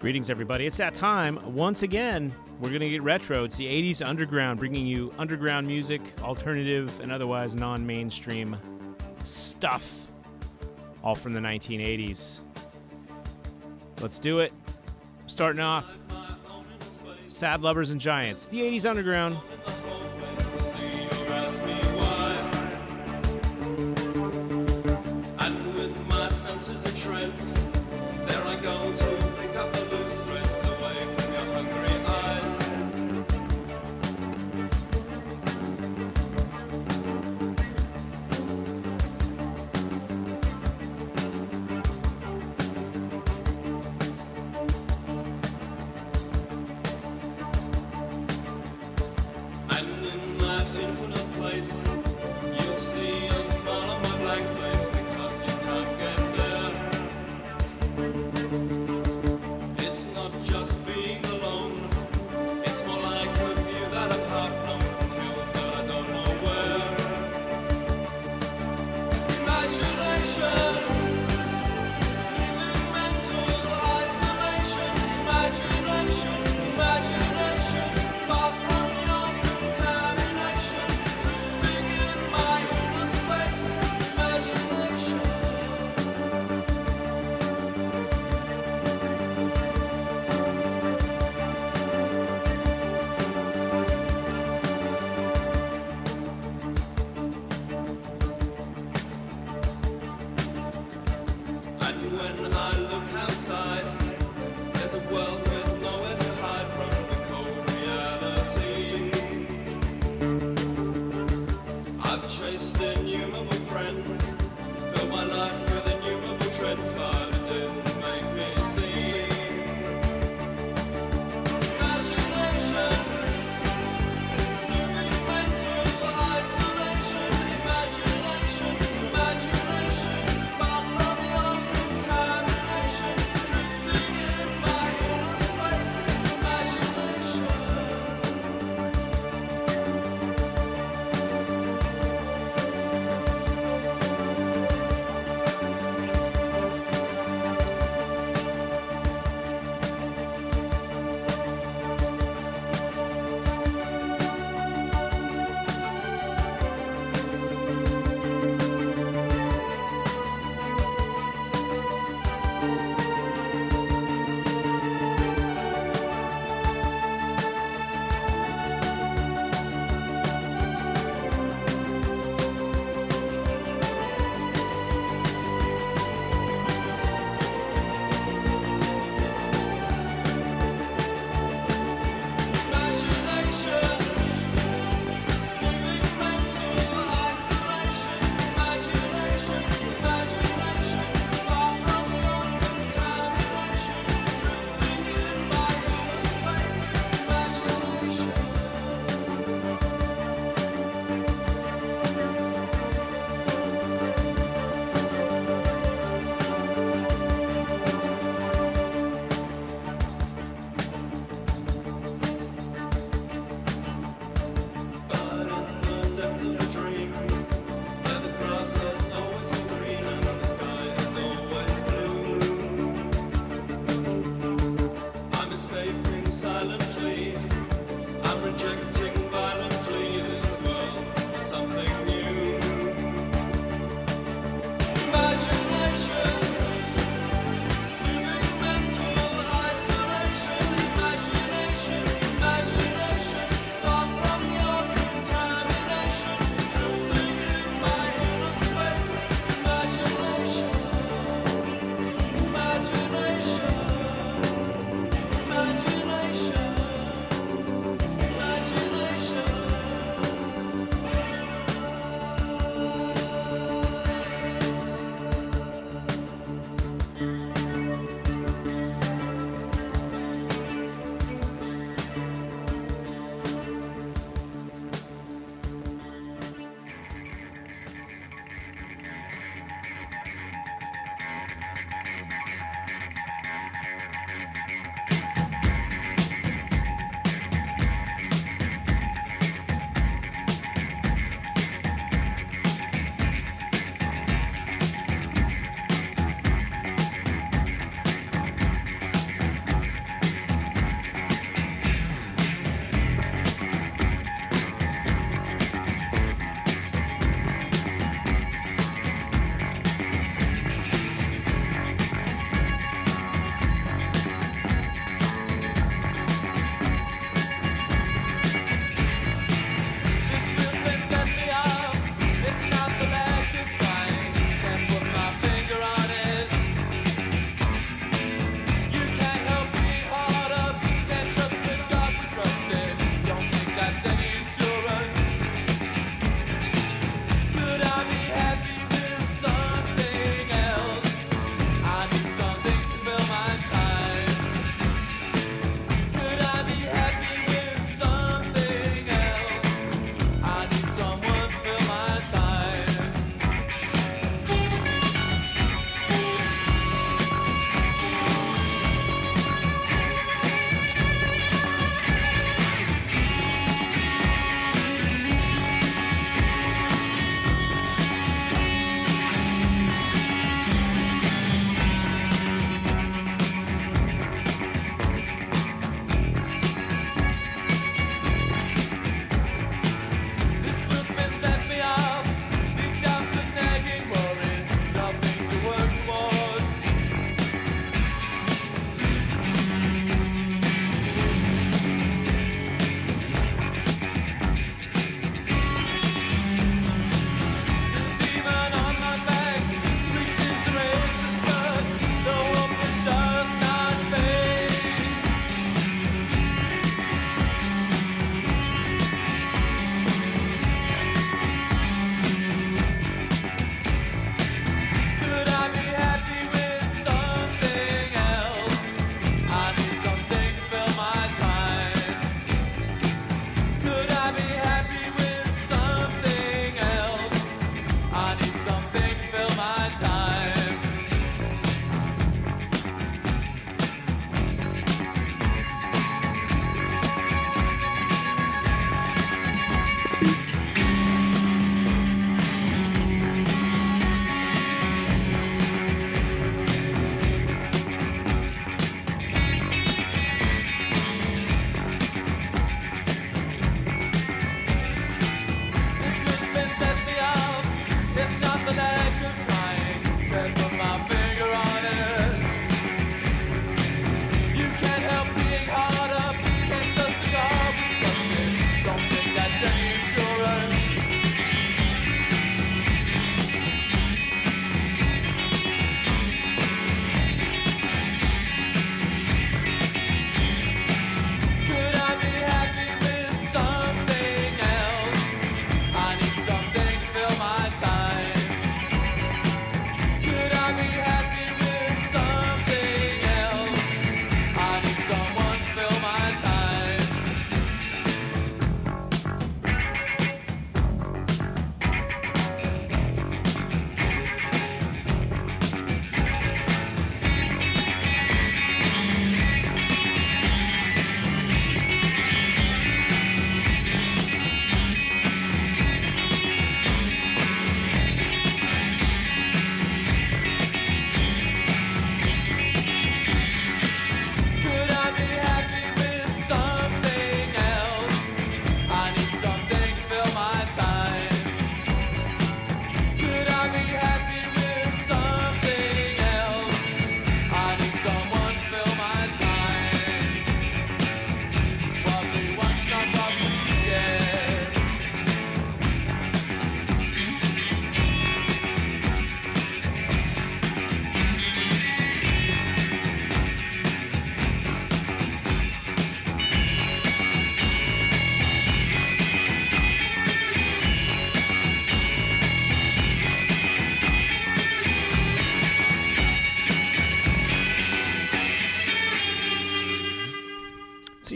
Greetings, everybody. It's that time. Once again, we're going to get retro. It's the 80s Underground, bringing you underground music, alternative, and otherwise non mainstream stuff, all from the 1980s. Let's do it. Starting off Sad Lovers and Giants, the 80s Underground.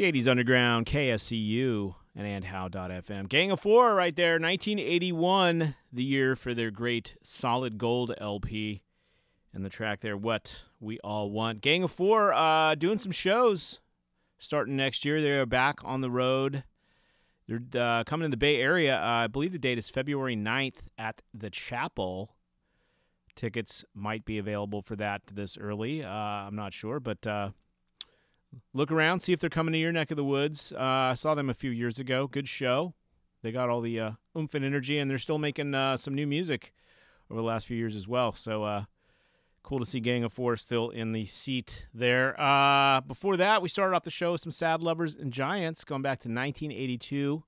80s Underground, KSCU, and AndHow.fm. Gang of Four right there, 1981, the year for their great Solid Gold LP. And the track there, What We All Want. Gang of Four uh, doing some shows starting next year. They're back on the road. They're uh, coming to the Bay Area. Uh, I believe the date is February 9th at the Chapel. Tickets might be available for that this early. Uh, I'm not sure, but uh, look around, see if they're coming to your neck of the woods. Uh, I saw them a few years ago. Good show. They got all the uh, oomph and energy, and they're still making uh, some new music over the last few years as well. So uh, cool to see Gang of Four still in the seat there. Uh, before that, we started off the show with some Sad Lovers and Giants, going back to 1982.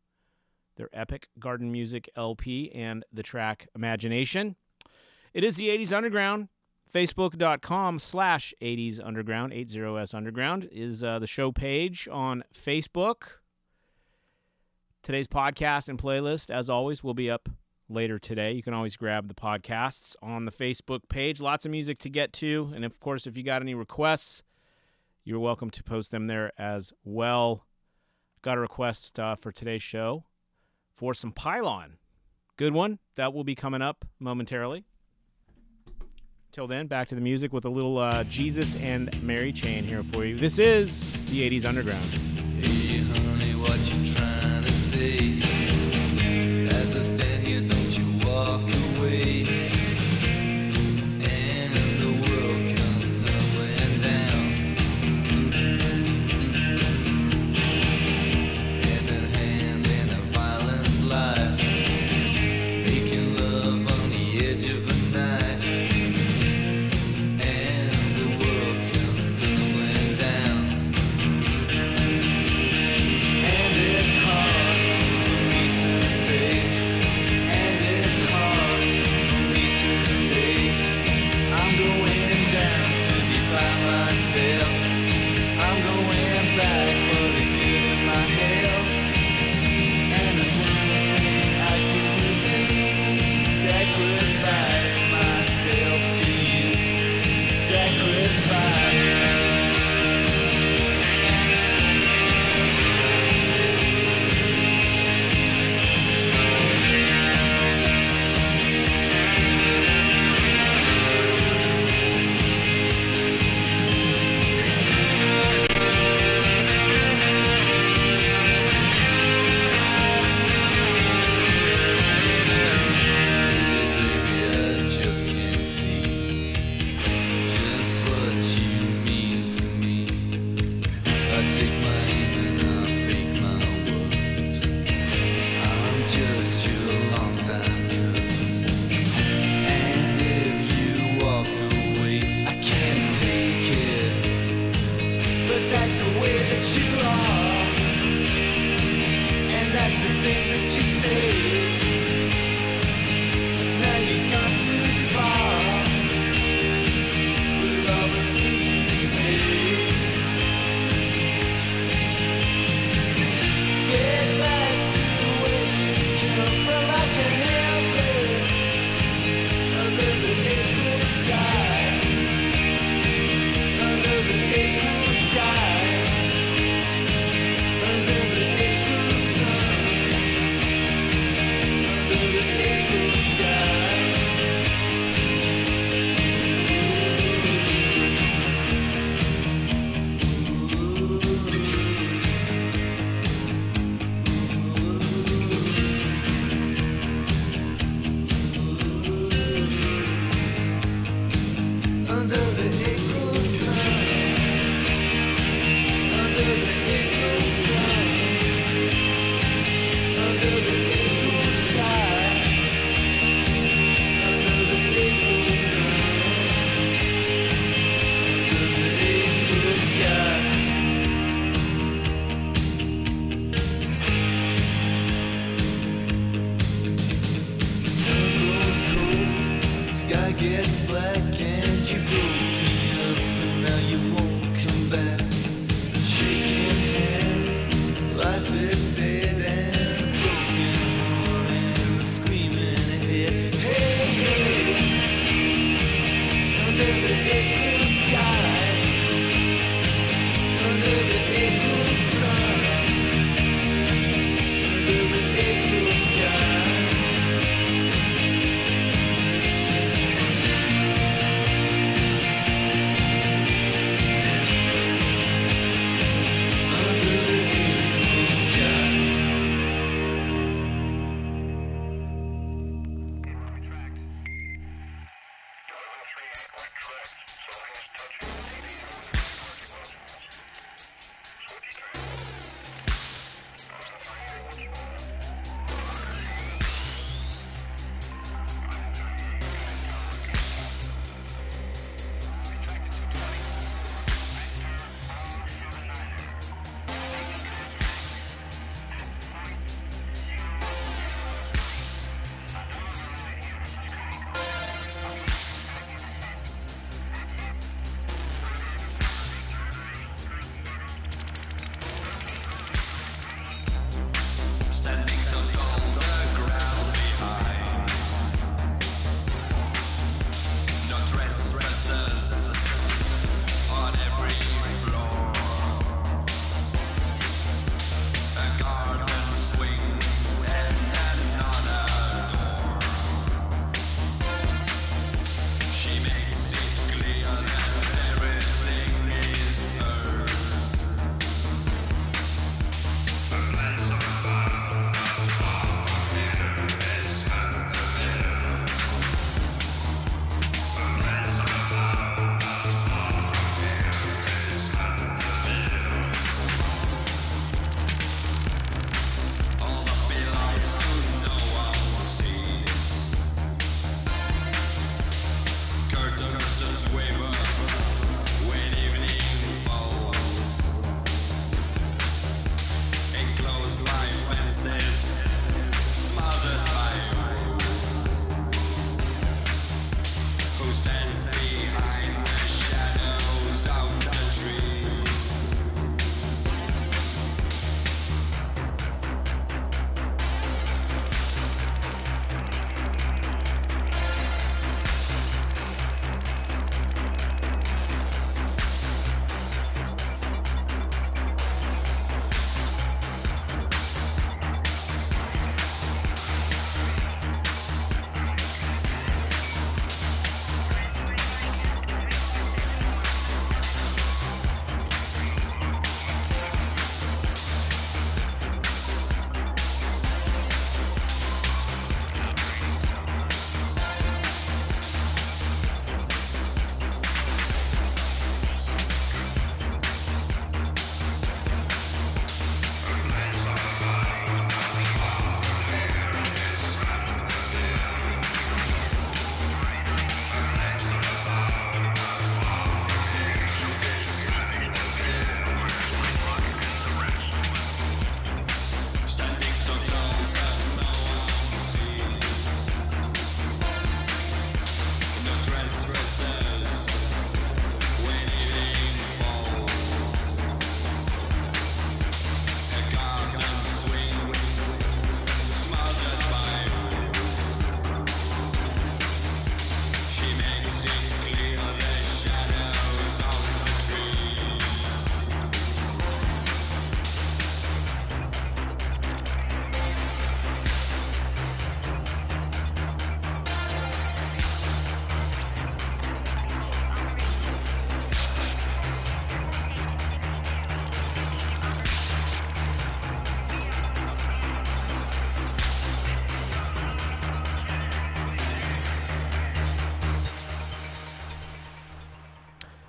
Their epic garden music LP and the track Imagination. It is the 80s Underground facebook.com slash 80s underground 80s underground is uh, the show page on facebook. Today's podcast and playlist as always will be up later today. You can always grab the podcasts on the facebook page. Lots of music to get to and of course if you got any requests you're welcome to post them there as well. Got a request uh, for today's show for some pylon. Good one. That will be coming up momentarily Till then, back to the music with a little uh, Jesus and Mary Chain here for you. This is the 80s Underground.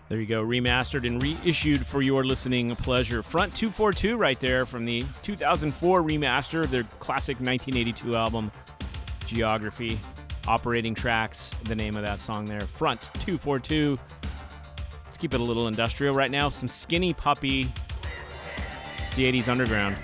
There you go, remastered and reissued for your listening pleasure. Front 242 right there from the 2004 remaster of their classic 1982 album, Geography. Operating Tracks, the name of that song there. Front 242. Let's keep it a little industrial right now. Some skinny puppy. It's the 80s underground.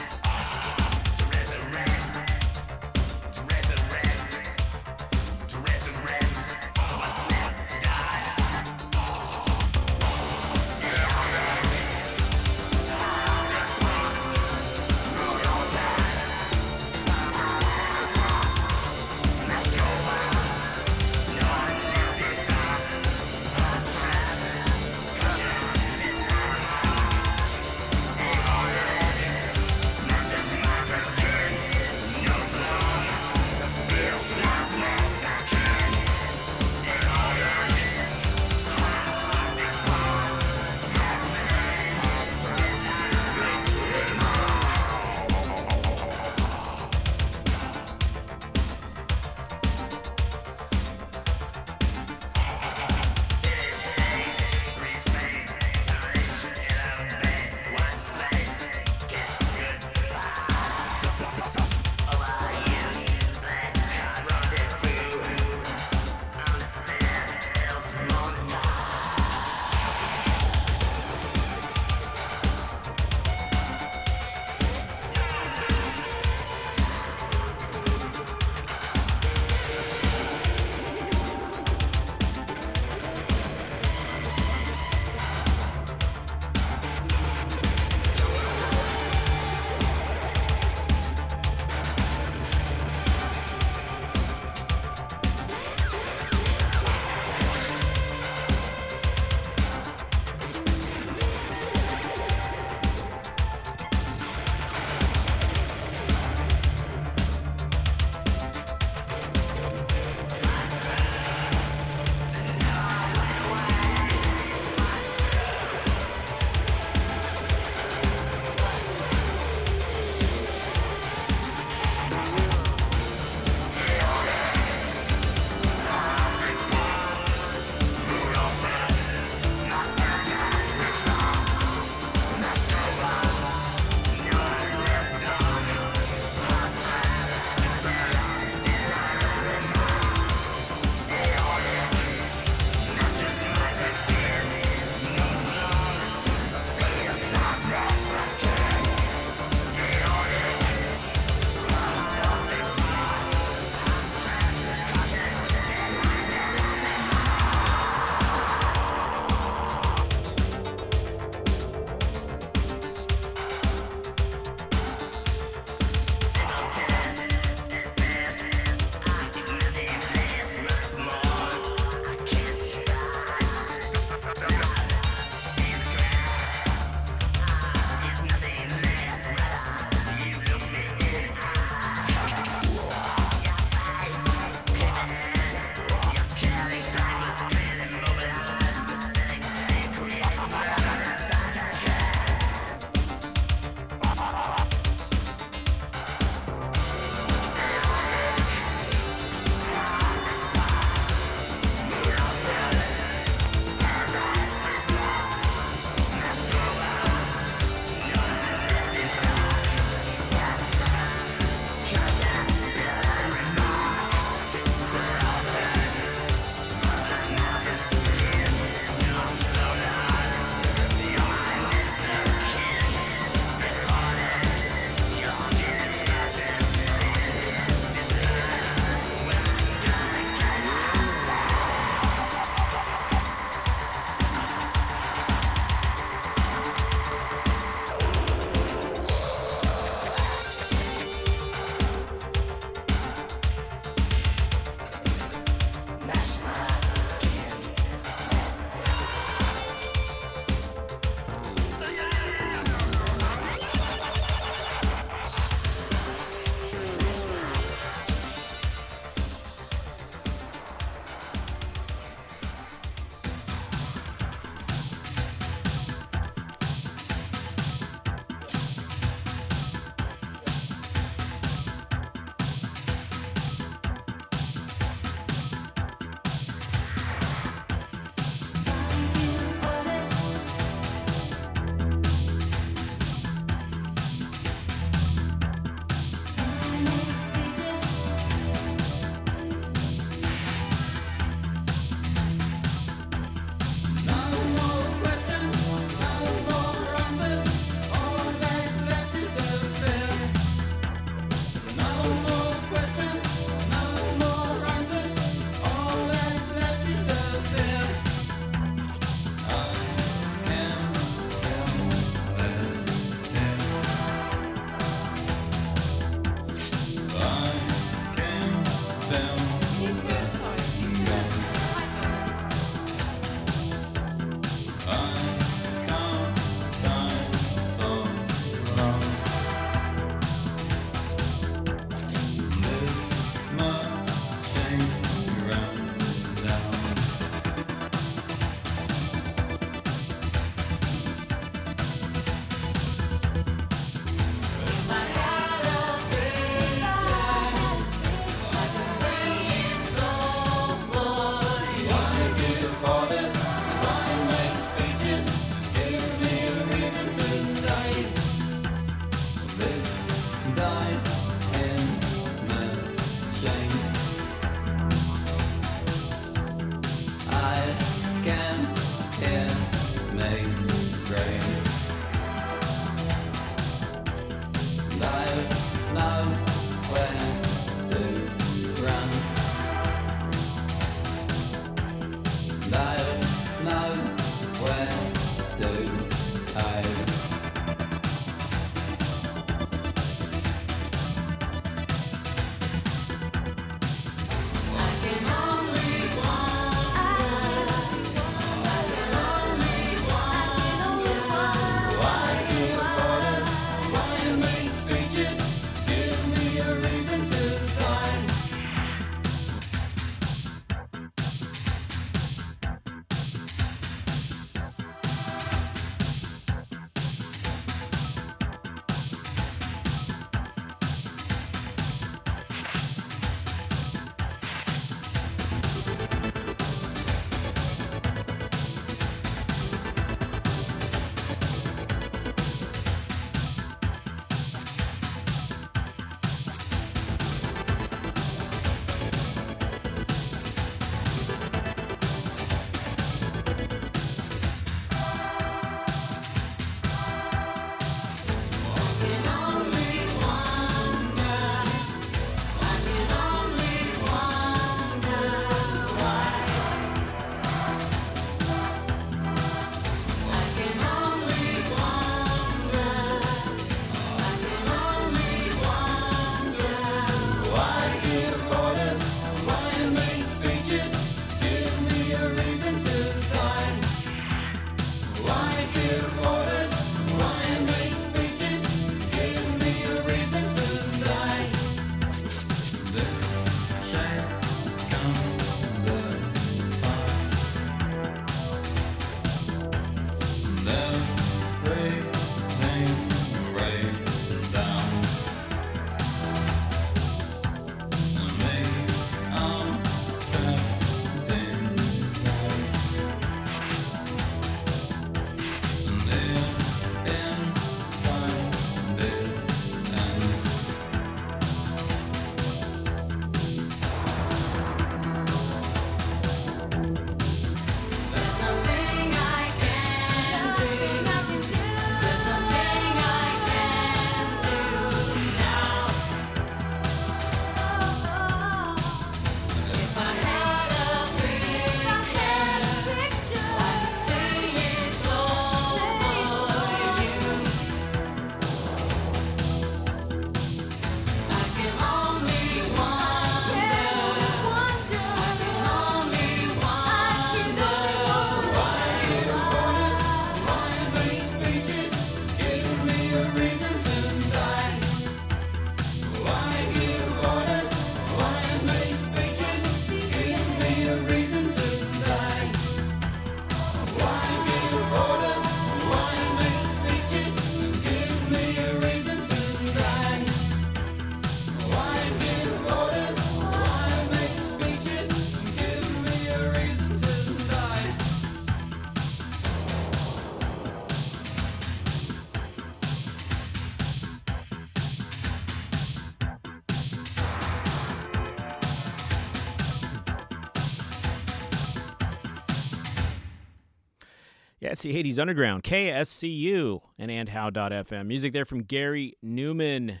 It's the 80s Underground, KSCU, and AndHow.fm. Music there from Gary Numan,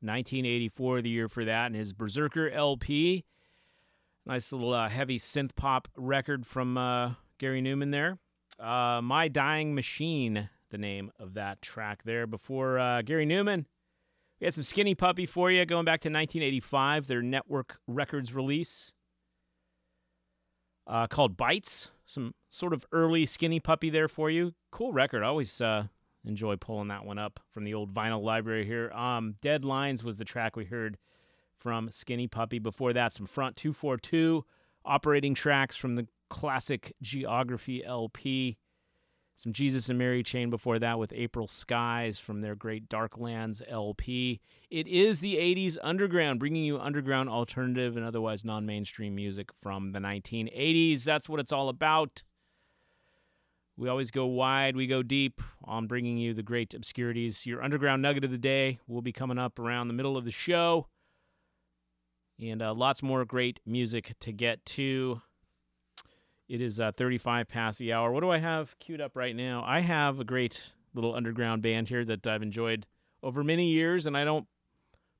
1984, the year for that, and his Berserker LP. Nice little uh, heavy synth pop record from uh, Gary Numan there. Uh, My Dying Machine, the name of that track there. Before uh, Gary Numan, we had some Skinny Puppy for you going back to 1985, their Nettwerk records release uh, called Bites. Some sort of early Skinny Puppy there for you. Cool record. I always uh, enjoy pulling that one up from the old vinyl library here. Um, Dead Lines was the track we heard from Skinny Puppy. Before that, some Front 242 operating tracks from the classic Geography LP. Some Jesus and Mary Chain before that with April Skies from their great Darklands LP. It is the 80s underground, bringing you underground alternative and otherwise non mainstream music from the 1980s. That's what it's all about. We always go wide, we go deep on bringing you the great obscurities. Your underground nugget of the day will be coming up around the middle of the show. And uh, lots more great music to get to. It is uh, 35 past the hour. What do I have queued up right now? I have a great little underground band here that I've enjoyed over many years, and I don't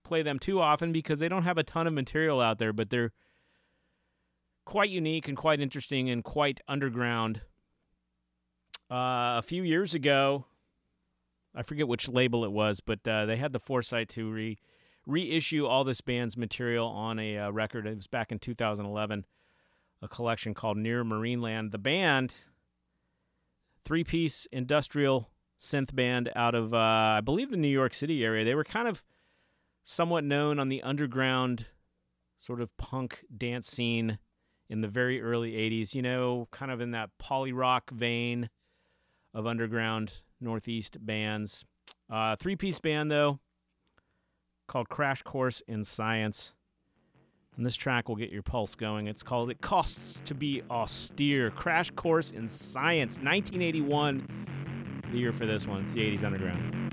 play them too often because they don't have a ton of material out there, but they're quite unique and quite interesting and quite underground. Uh, a few years ago, I forget which label it was, but uh, they had the foresight to re reissue all this band's material on a uh, record. It was back in 2011 a collection called Near Marineland. The band, three piece industrial synth band out of, uh, I believe, the New York City area. They were kind of somewhat known on the underground sort of punk dance scene in the very early 80s, you know, kind of in that Polyrock vein of underground Northeast bands. Uh, three piece band, though, called Crash Course in Science. And this track will get your pulse going. It's called It Costs to Be Austere Crash Course in Science, 1981. The year for this one. It's the 80s Underground.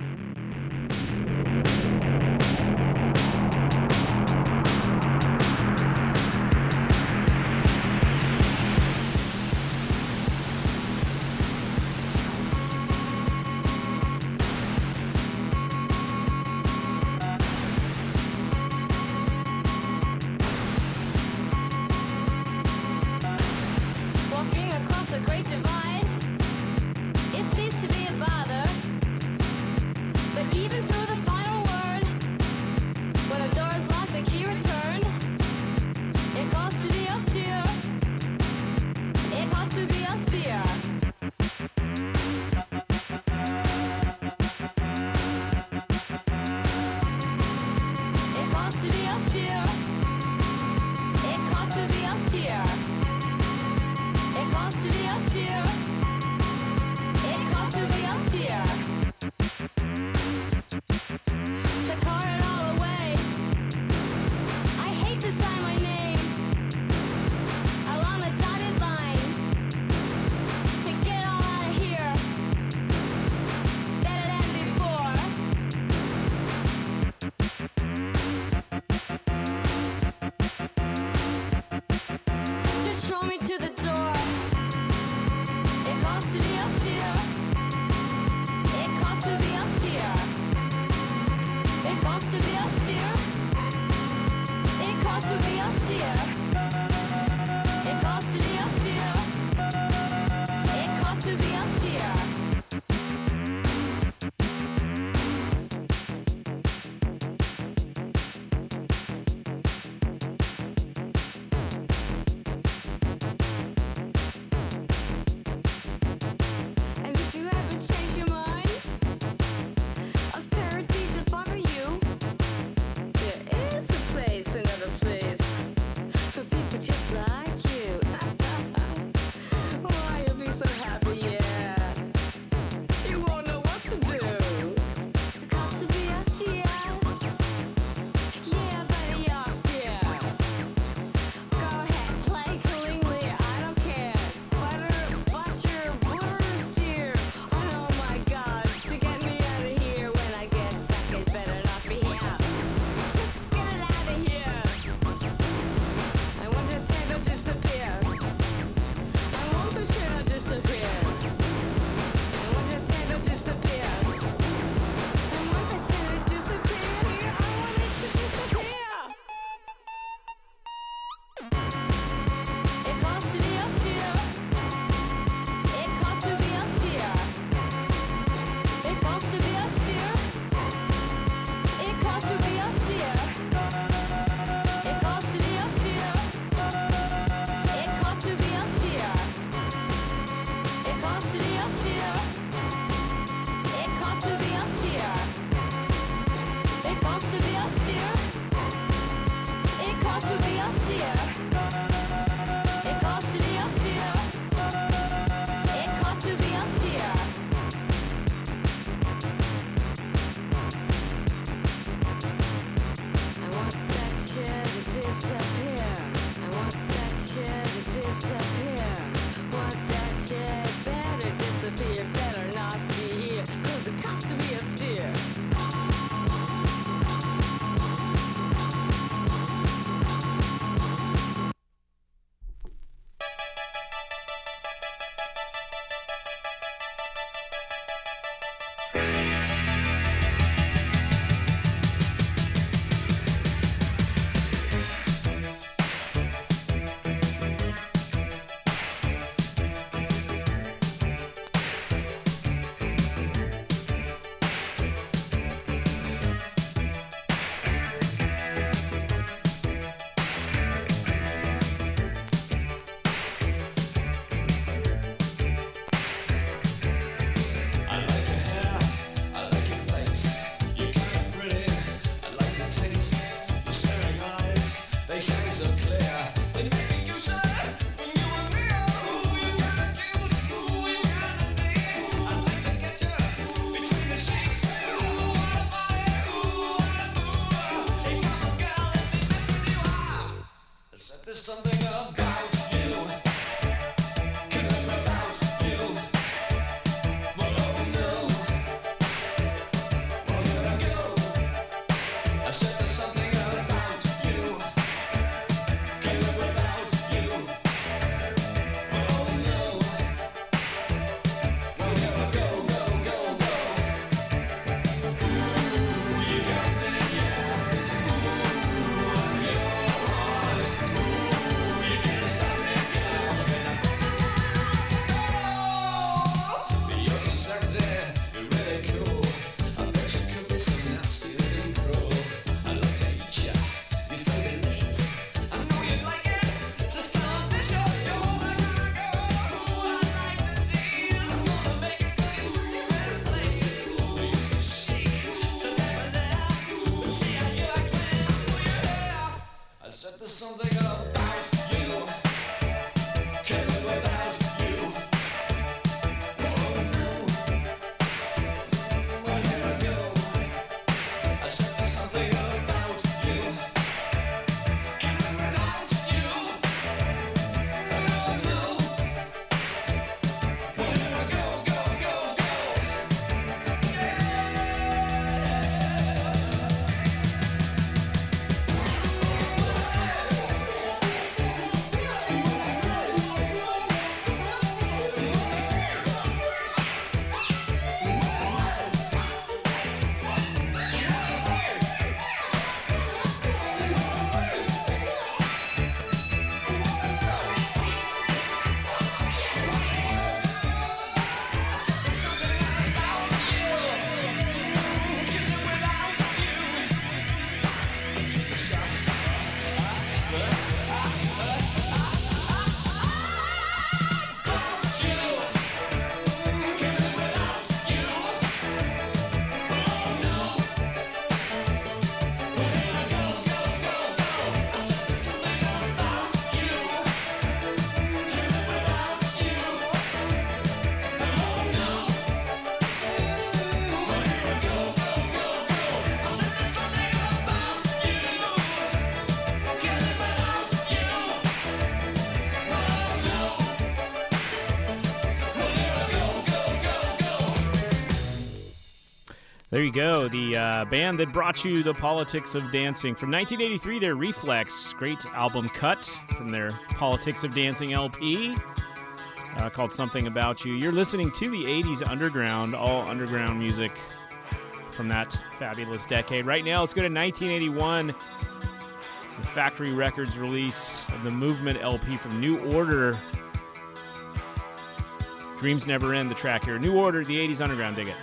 There you go. The uh, band that brought you the politics of dancing from 1983. Their Re-Flex, great album cut from their Politics of Dancing LP. Uh, called Something About You. You're listening to the 80s underground, all underground music from that fabulous decade. Right now, let's go to 1981, the Factory Records release of the Movement LP from New Order. Dreams Never End, the track here. New Order, the 80s underground, dig it.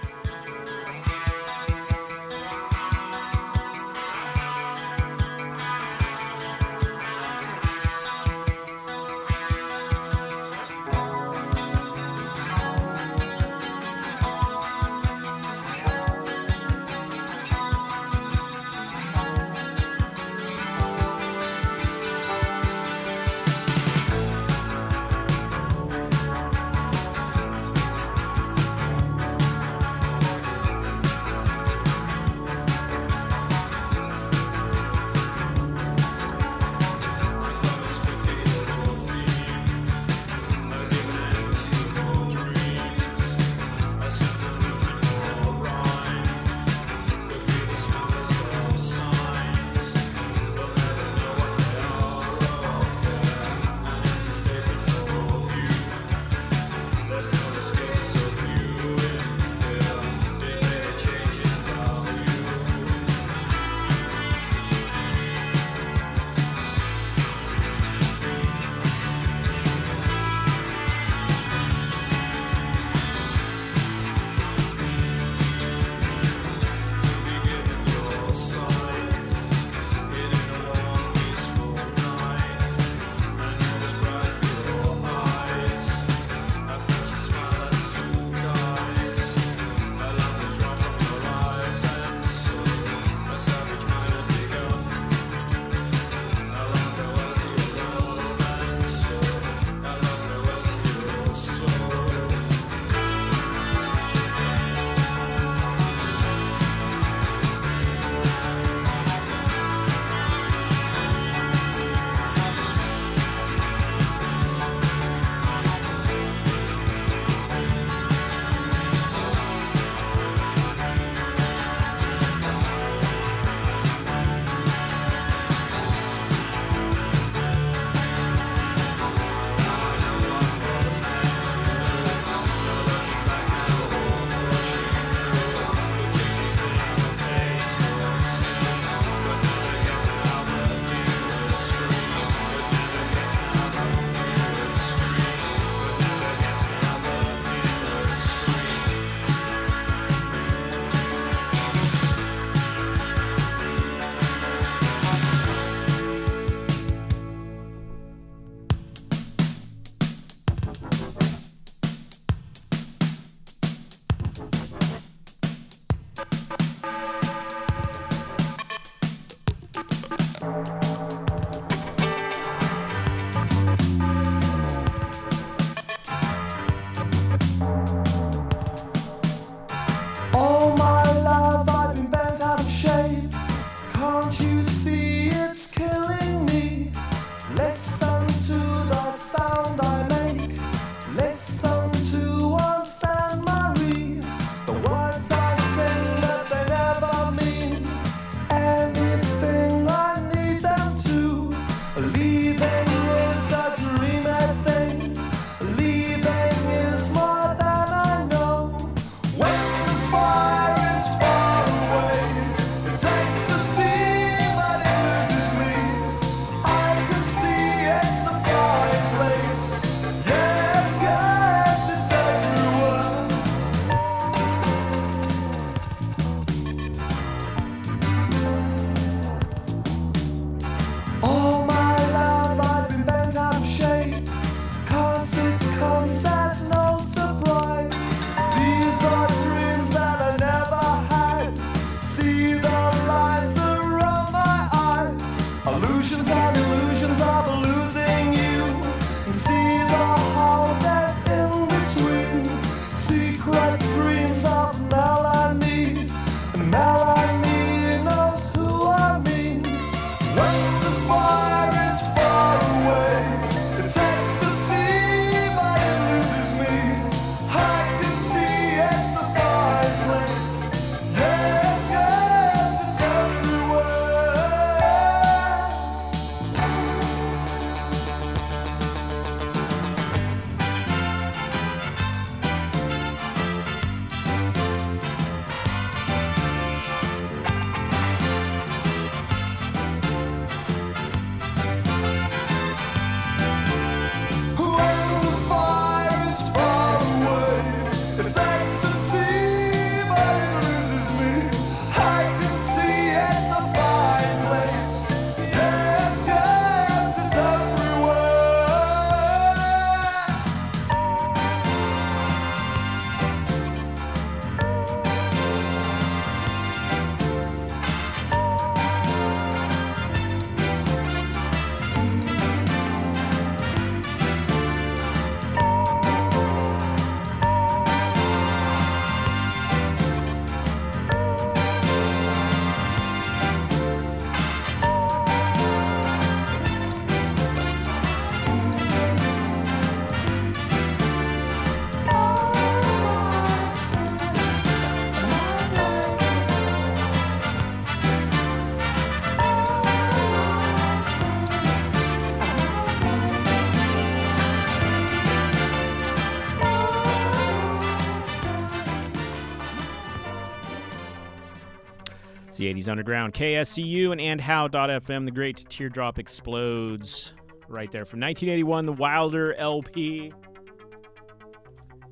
The 80s Underground, KSCU, and AndHow.fm. The great teardrop explodes right there from 1981, the Wilder LP.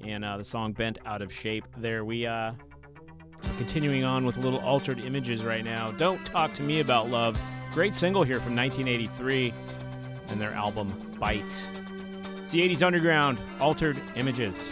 And uh, the song Bent Out of Shape. There we uh, are continuing on with little altered images right now. Don't Talk to Me About Love. Great single here from 1983 and their album Bite. It's the 80s Underground, Altered Images.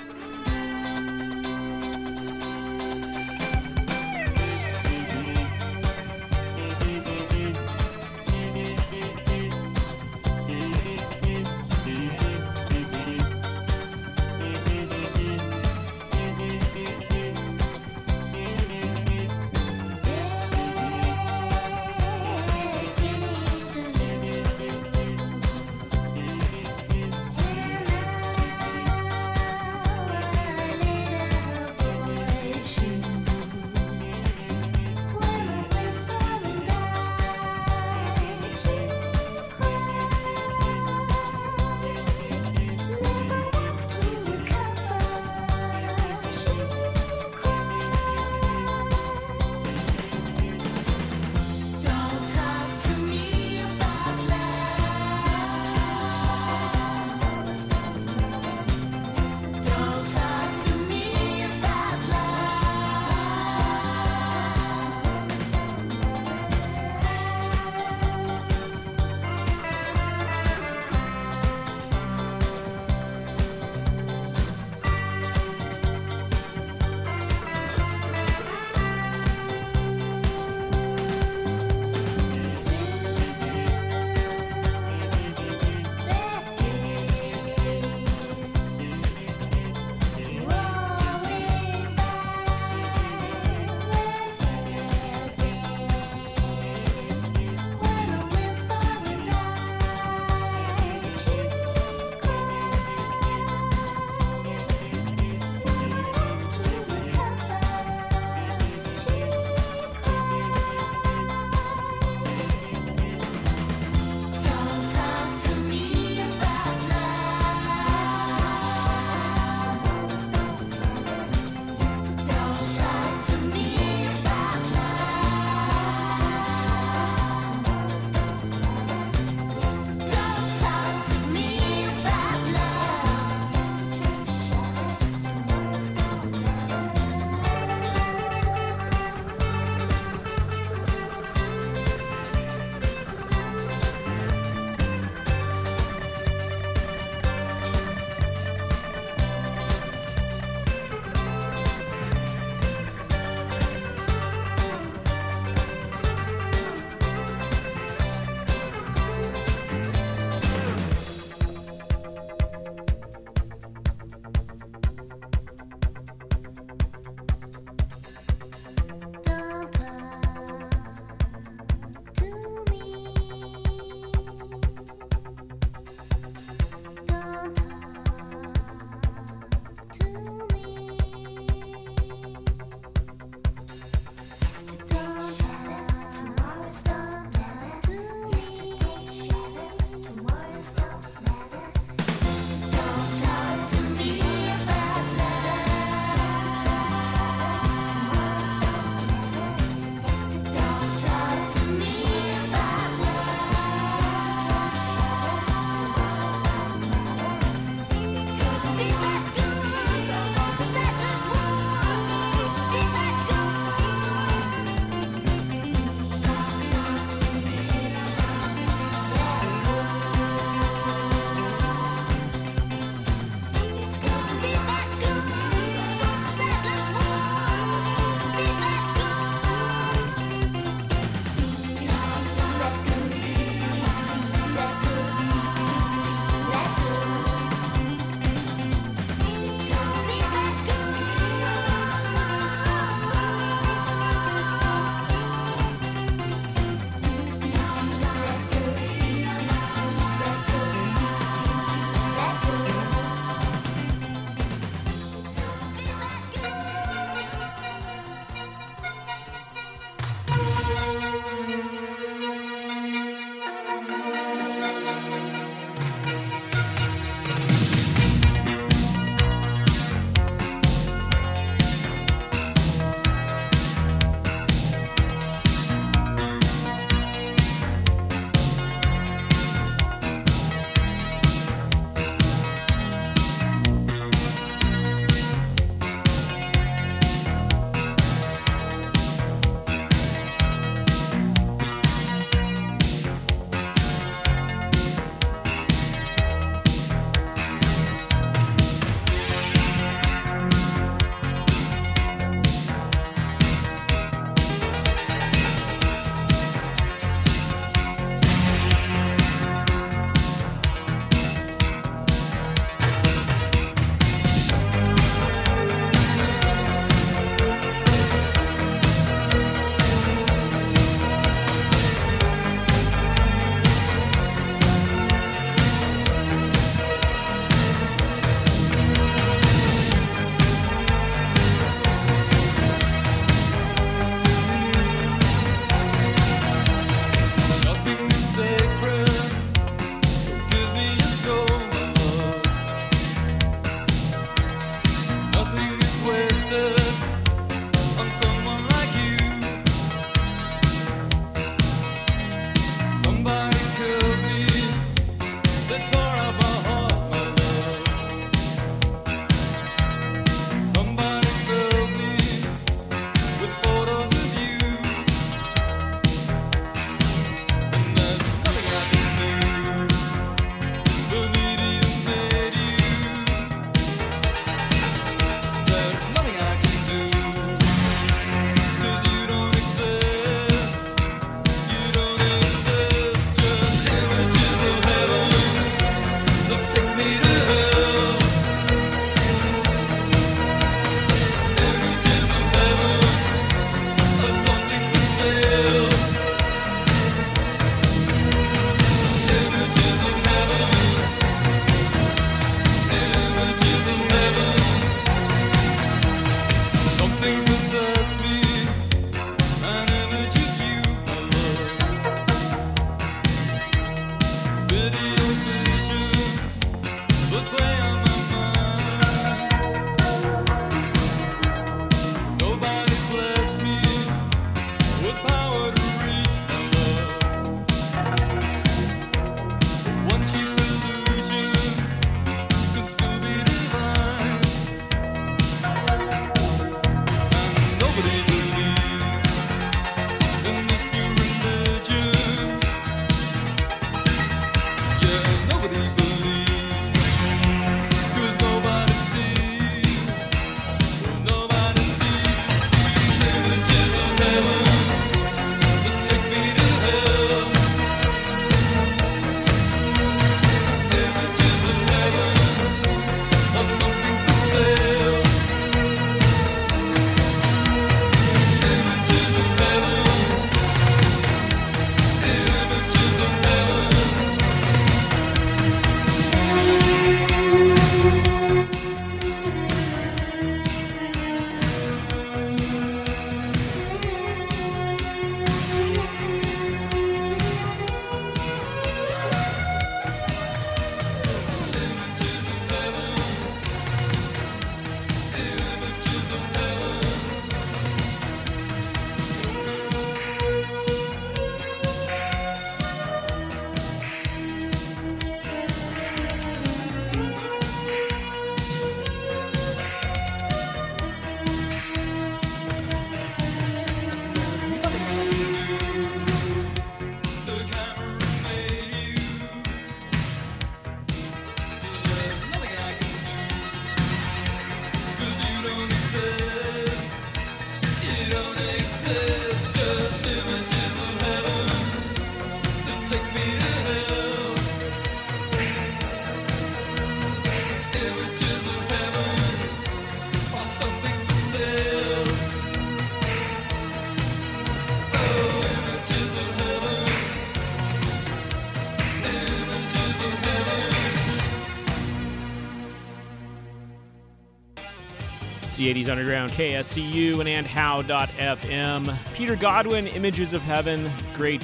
80s Underground, KSCU, and How.fm. Peter Godwin, Images of Heaven, great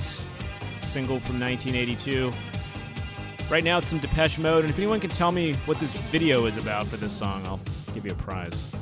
single from 1982. Right now it's some Depeche Mode, and if anyone can tell me what this video is about for this song, I'll give you a prize.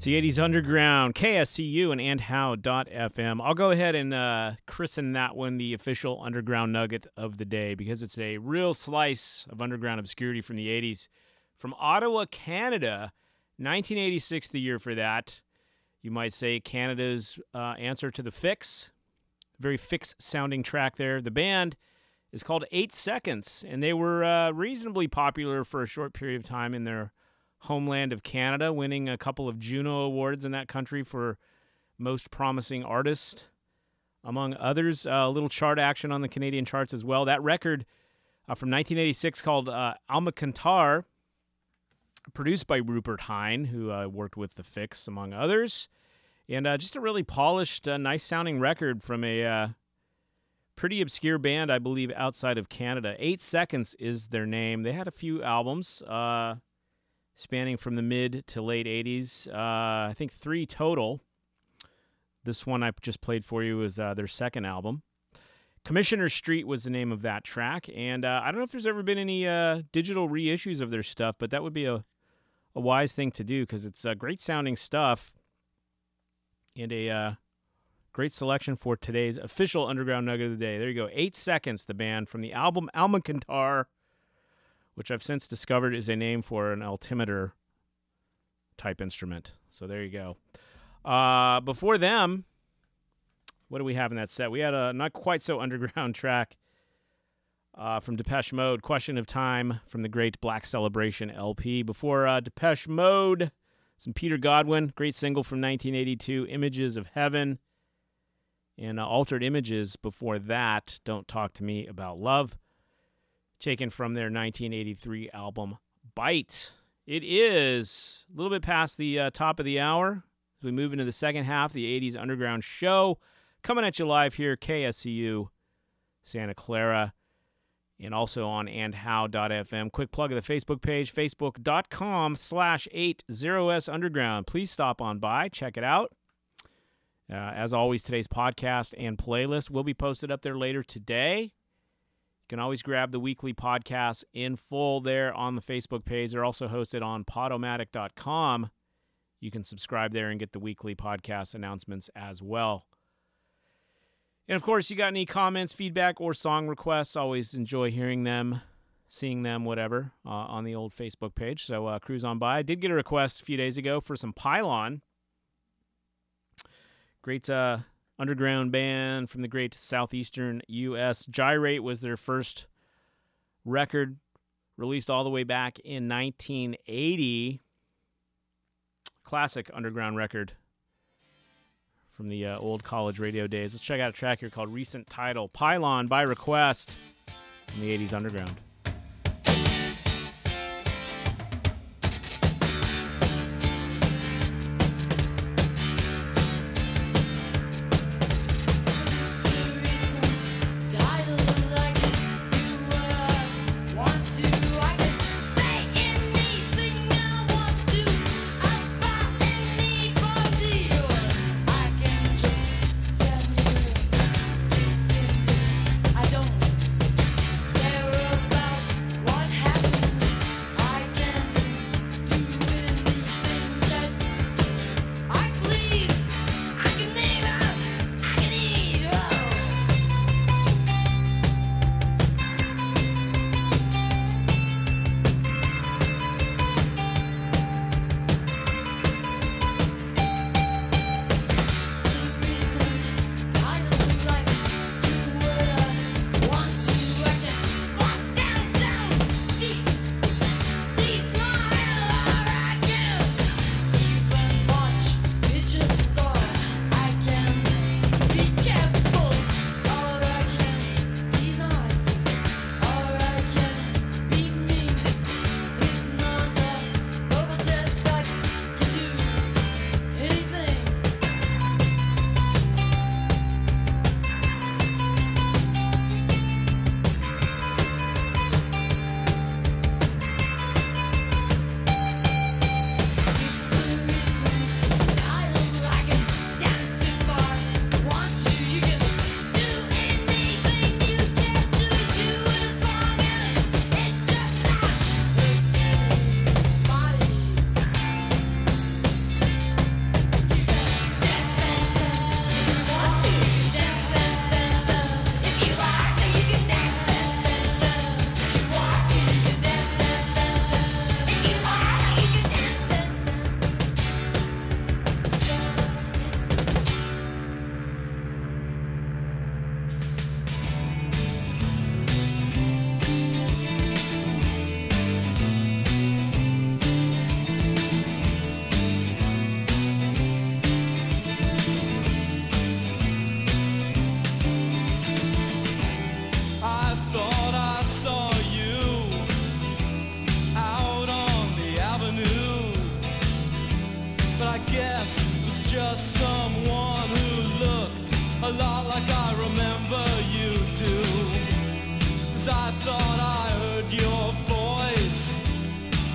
The 80s Underground, KSCU, and andhow.fm. I'll go ahead and uh, christen that one the official Underground Nugget of the day because it's a real slice of underground obscurity from the 80s. From Ottawa, Canada, 1986, the year for that. You might say Canada's uh, answer to the Fixx. Very Fixx sounding track there. The band is called Eight Seconds, and they were uh, reasonably popular for a short period of time in their homeland of Canada, winning a couple of Juno Awards in that country for Most Promising Artist, among others. Uh, a little chart action on the Canadian charts as well. That record uh, from 1986 called uh, Almacantar, produced by Rupert Hine, who uh, worked with The Fixx, among others. And uh, just a really polished, uh, nice sounding record from a uh, pretty obscure band, I believe, outside of Canada. Eight Seconds is their name. They had a few albums uh, spanning from the mid to late 80s, uh, I think three total. This one I just played for you is uh, their second album. Commissioner Street was the name of that track, and uh, I don't know if there's ever been any uh, digital reissues of their stuff, but that would be a a wise thing to do because it's uh, great sounding stuff and a uh, great selection for today's official underground nugget of the day. There you go, eight seconds. The band from the album Almacantar, which I've since discovered is a name for an altimeter type instrument. So there you go. Uh, before them, what do we have in that set? We had a not quite so underground track uh, from Depeche Mode, Question of Time from the great Black Celebration LP. Before uh, Depeche Mode, some Peter Godwin, great single from 1982, Images of Heaven. And uh, Altered Images before that, Don't Talk to Me About Love, taken from their 1983 album Bite. It is a little bit past the uh, top of the hour as we move into the second half the 80s Underground Show. Coming at you live here, KSCU, Santa Clara, and also on andhow.fm. Quick plug of the Facebook page, facebook.com slash 80s Underground. Please stop on by, check it out. Uh, as always, today's podcast and playlist will be posted up there later today. You can always grab the weekly podcasts in full there on the Facebook page. They're also hosted on podomatic.com. You can subscribe there and get the weekly podcast announcements as well. And of course, you got any comments, feedback, or song requests? Always enjoy hearing them, seeing them, whatever, uh, on the old Facebook page. So uh, cruise on by. I did get a request a few days ago for some Pylon. Great uh, underground band from the great southeastern U.S. Gyrate was their first record, released all the way back in 1980. Classic underground record from the uh, old college radio days. Let's check out a track here called Recent Title Pylon by Request from the 80s Underground.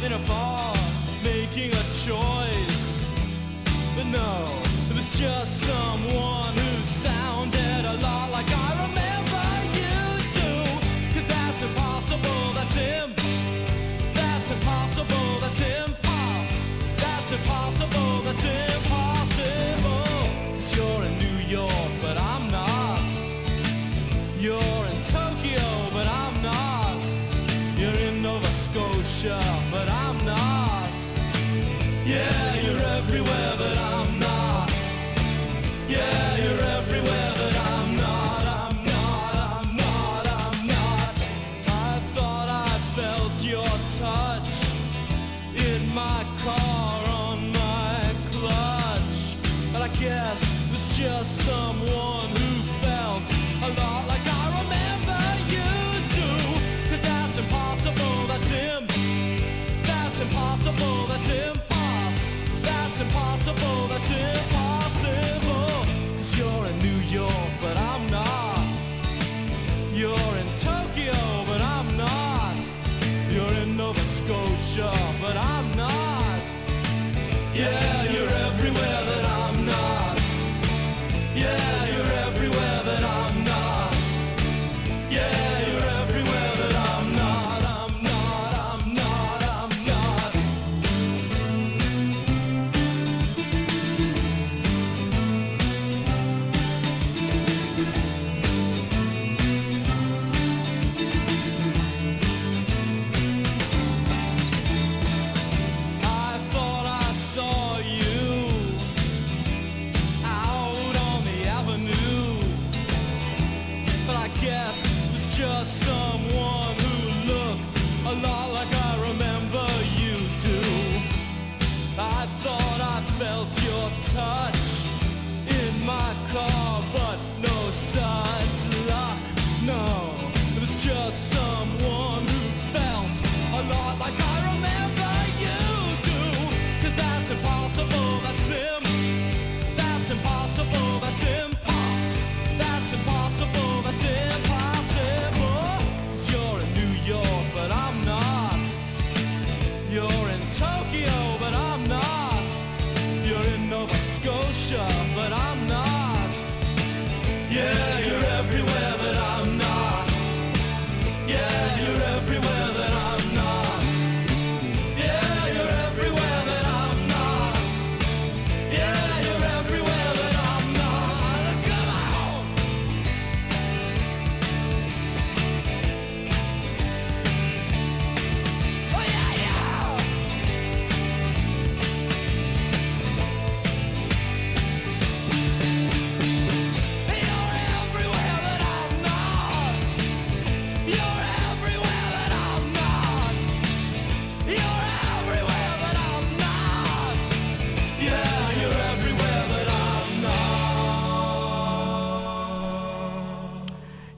in a bar making a choice. But no, it was just someone.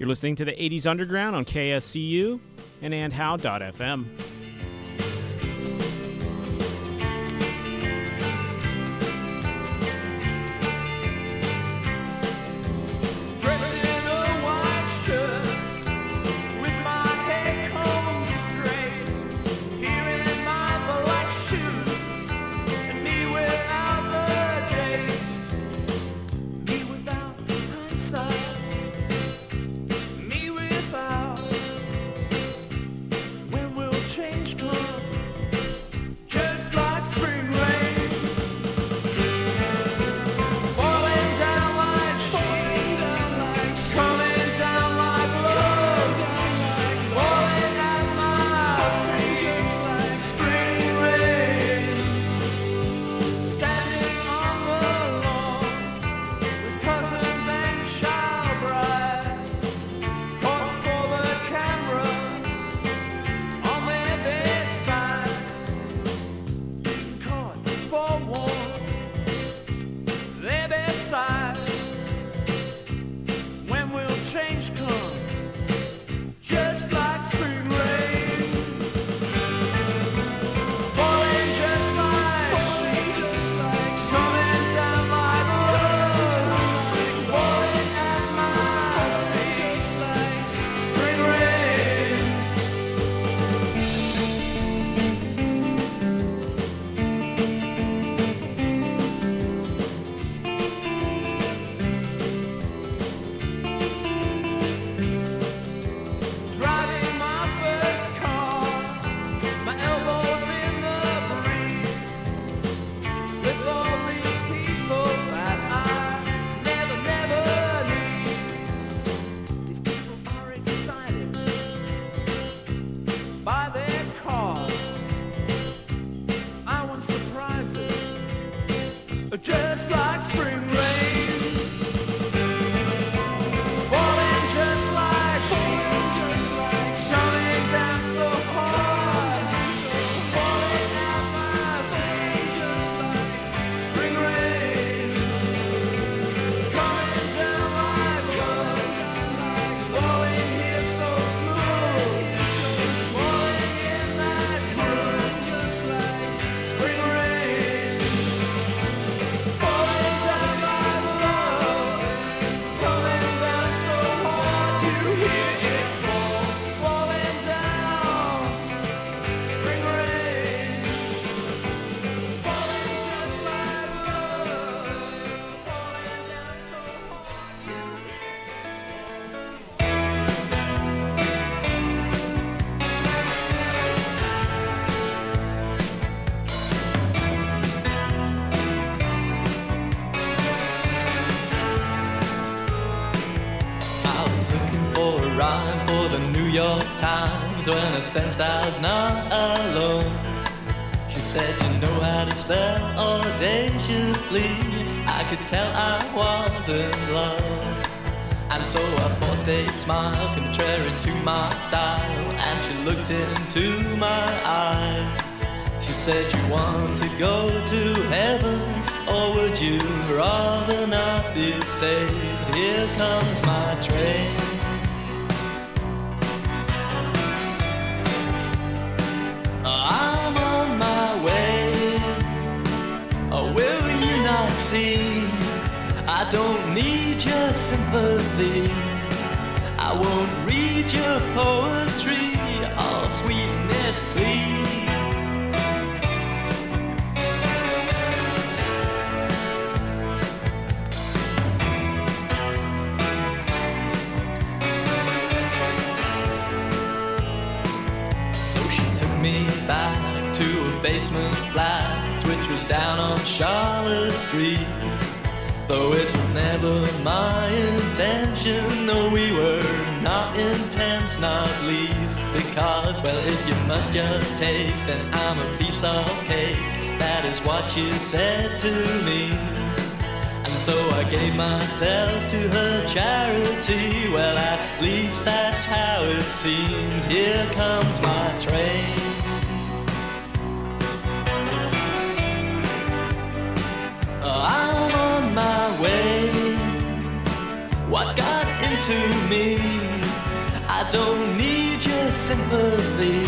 You're listening to the 80s Underground on KSCU and andhow.fm. Times when I sensed I was not alone. She said, You know how to spell audaciously. I could tell I was in love. And so I forced a smile contrary to my style. And she looked into my eyes. She said, You want to go to heaven? Or would you rather not be saved? Here comes my train. Don't need your sympathy. I won't read your poetry. All sweetness, please. So she took me back to a basement flat, which was down on Charlotte Street. Though it was never my intention, no, we were not intense, not least. Because, well, if you must just take, then I'm a piece of cake. That is what she said to me. And so I gave myself to her charity. Well, at least that's how it seemed. Here comes my train. Into me? I don't need your sympathy.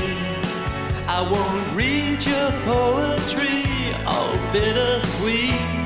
I won't read your poetry, all bittersweet.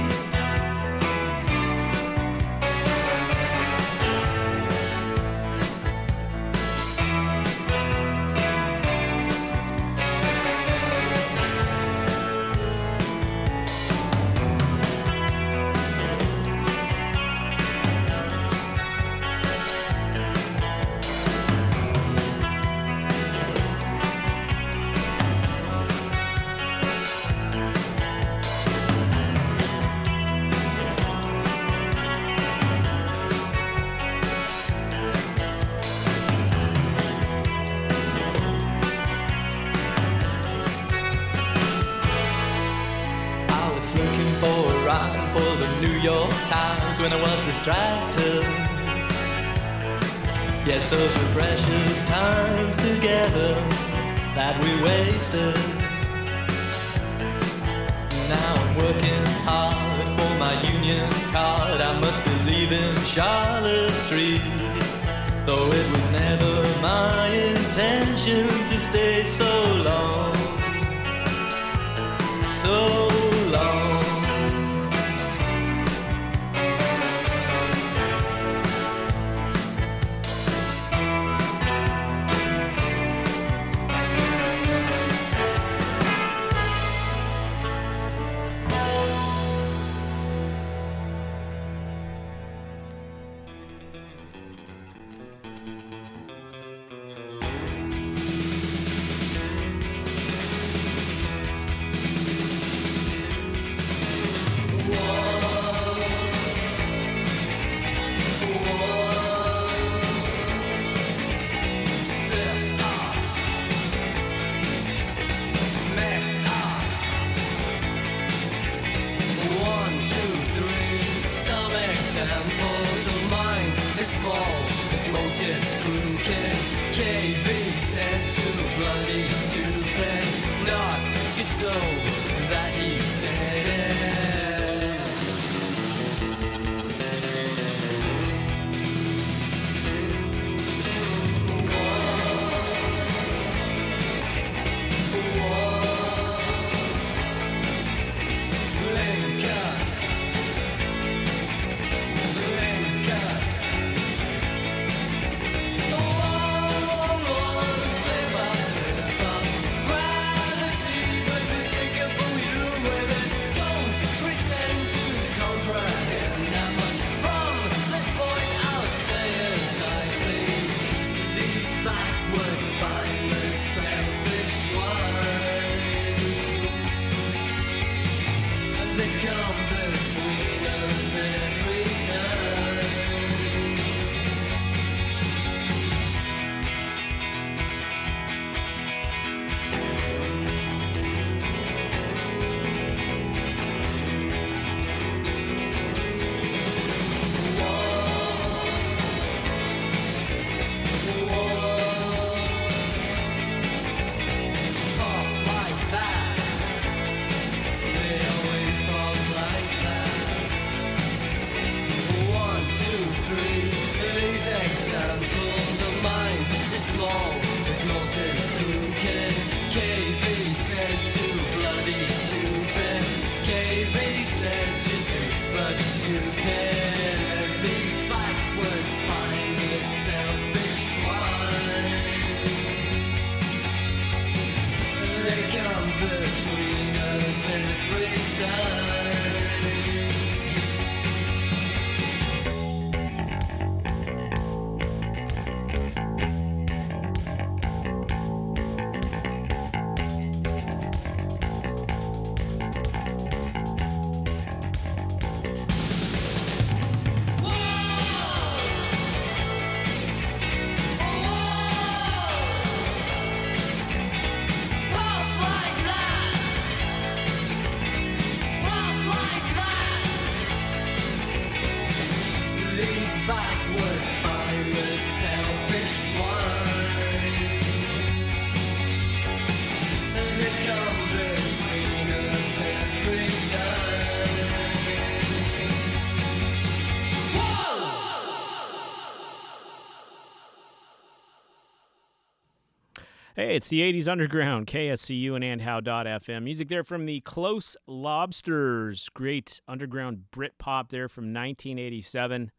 Hey, it's the 80s Underground, KSCU and andhow.fm. Music there from the Close Lobsters. Great underground Brit pop there from 1987.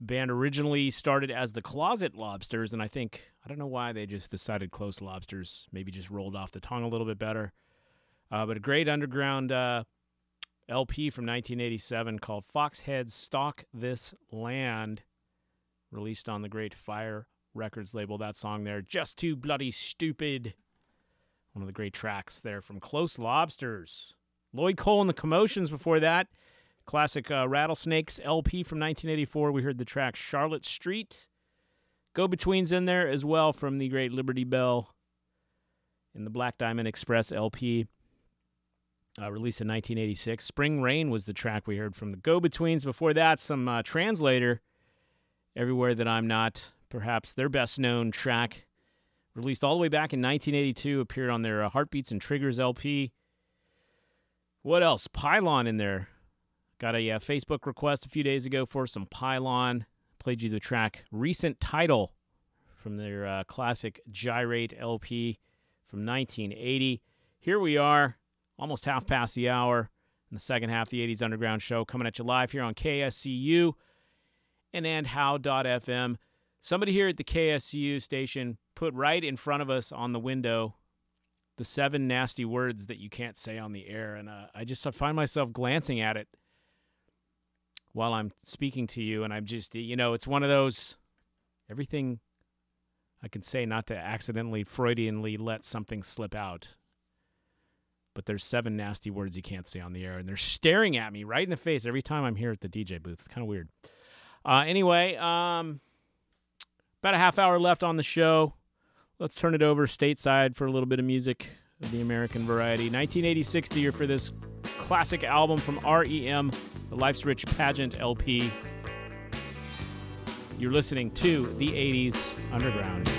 Band originally started as the Closet Lobsters, and I think, I don't know why they just decided Close Lobsters. Maybe just rolled off the tongue a little bit better. Uh, but a great underground uh, LP from 1987 called Foxheads Stalk This Land, released on the Great Fire Records label. That song there, Just Too Bloody Stupid. One of the great tracks there from Close Lobsters. Lloyd Cole and the Commotions before that. Classic uh, Rattlesnakes LP from 1984. We heard the track Charlotte Street. Go Betweens in there as well from the great Liberty Belle and the Black Diamond Express LP. Uh, released in 1986. Spring Rain was the track we heard from the Go Betweens. Before that, some uh, translator, Everywhere That I'm Not, perhaps their best known track, released all the way back in 1982, appeared on their uh, Heartbeats and Triggers LP. What else? Pylon in there. Got a uh, Facebook request a few days ago for some Pylon. Played you the track Recent Title from their uh, classic Gyrate LP from 1980. Here we are, almost half past the hour in the second half of the 80s Underground Show, coming at you live here on KSCU and andhow.fm. Somebody here at the KSCU station put right in front of us on the window the seven nasty words that you can't say on the air. And uh, I just I find myself glancing at it while I'm speaking to you. And I'm just, you know, it's one of those everything I can say not to accidentally Freudianly let something slip out. But there's seven nasty words you can't say on the air. And they're staring at me right in the face every time I'm here at the DJ booth. It's kind of weird. Uh, anyway, um, about a half hour left on the show. Let's turn it over stateside for a little bit of music of the American variety. 1986, the year for this classic album from REM, the Life's Rich Pageant LP. You're listening to the 80s Underground.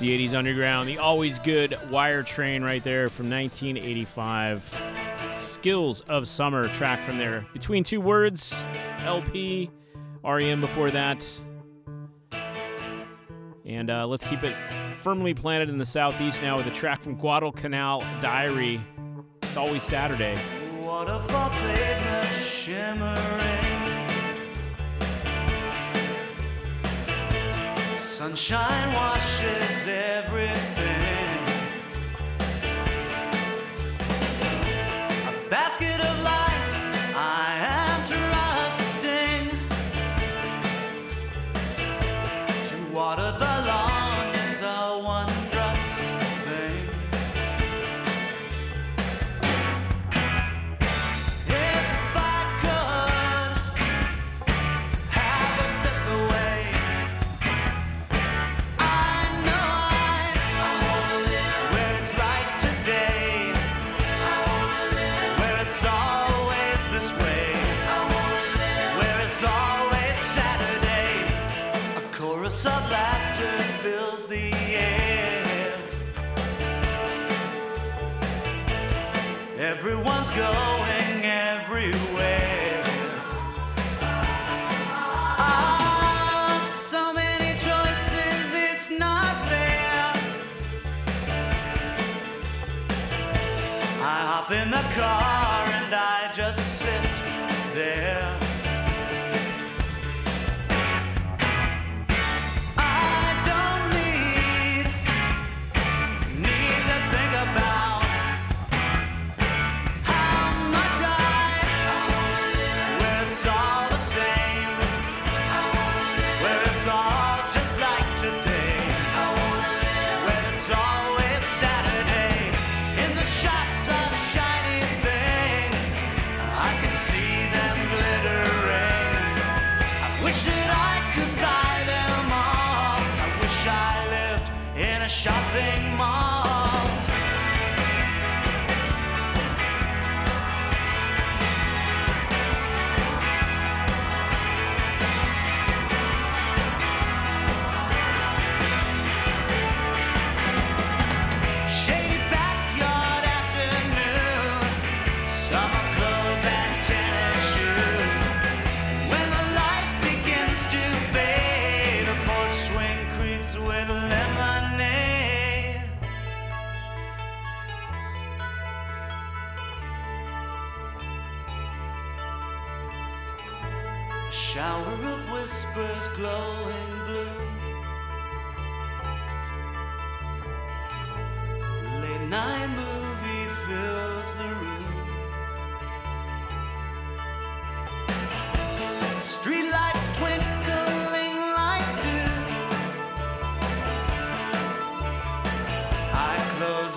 It's the 80s Underground, the always good wire train right there from 1985. Skills of Summer track from there. Between Two Words, LP, REM before that. And uh, let's keep it firmly planted in the southeast now with a track from Guadalcanal Diary. It's always Saturday. Shimmering. Sunshine washes everything. A basket hop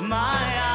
my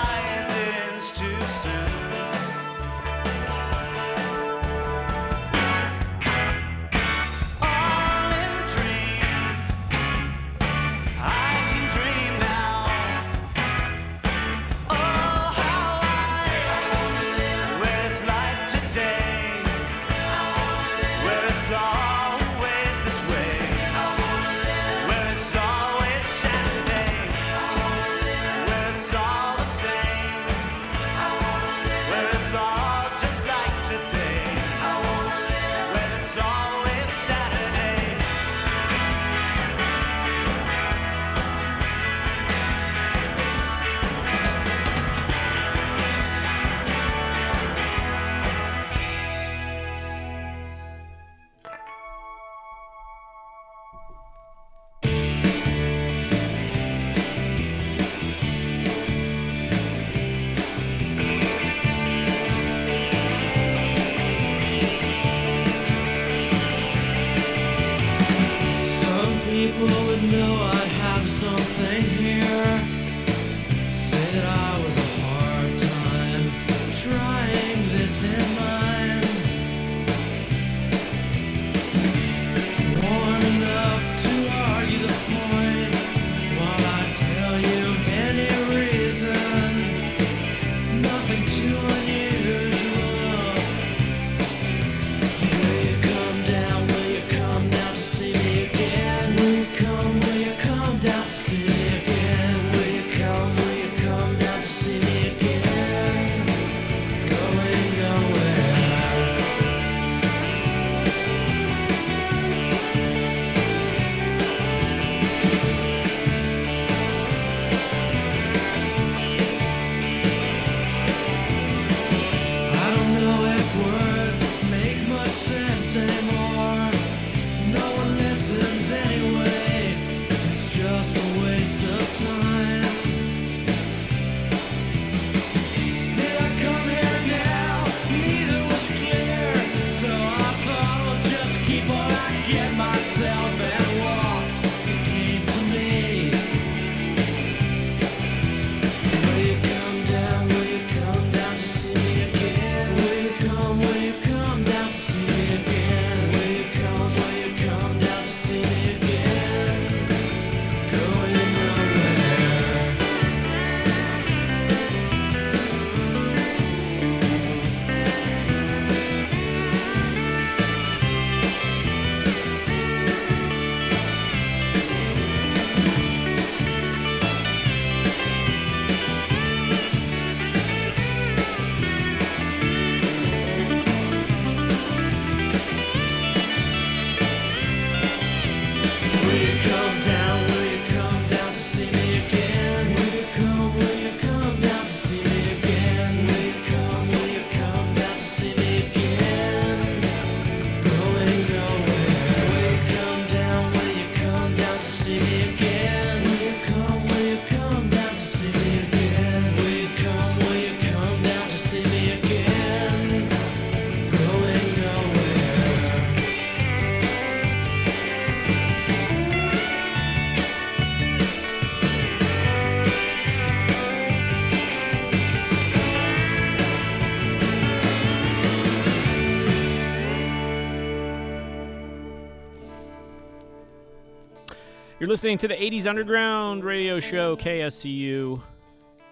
You're listening to the 80s Underground radio show, KSCU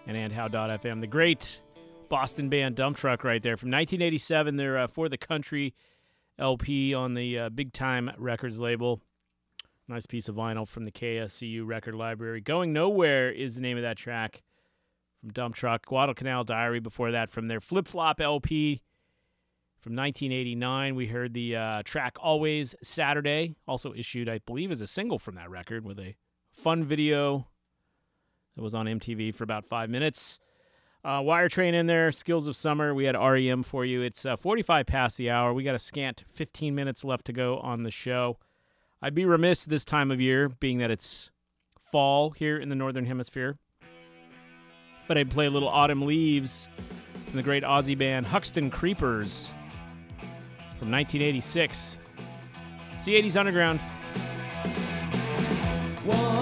and AndHow.fm. The great Boston band Dumptruck right there from 1987. They're uh, For the Country LP on the uh, Big Time Records label. Nice piece of vinyl from the KSCU record library. Going Nowhere is the name of that track from Dumptruck. Guadalcanal Diary before that from their Flip Flop LP from 1989. We heard the uh, track Always Saturday, also issued, I believe, as a single from that record with a fun video that was on MTV for about five minutes. Uh, Wire Train in there, Skills of Summer. We had REM for you. It's uh, 45 past the hour. We got a scant 15 minutes left to go on the show. I'd be remiss this time of year, being that it's fall here in the Northern Hemisphere, but I'd play a little Autumn Leaves from the great Aussie band Huxton Creepers from 1986. It's the 80s Underground. Won't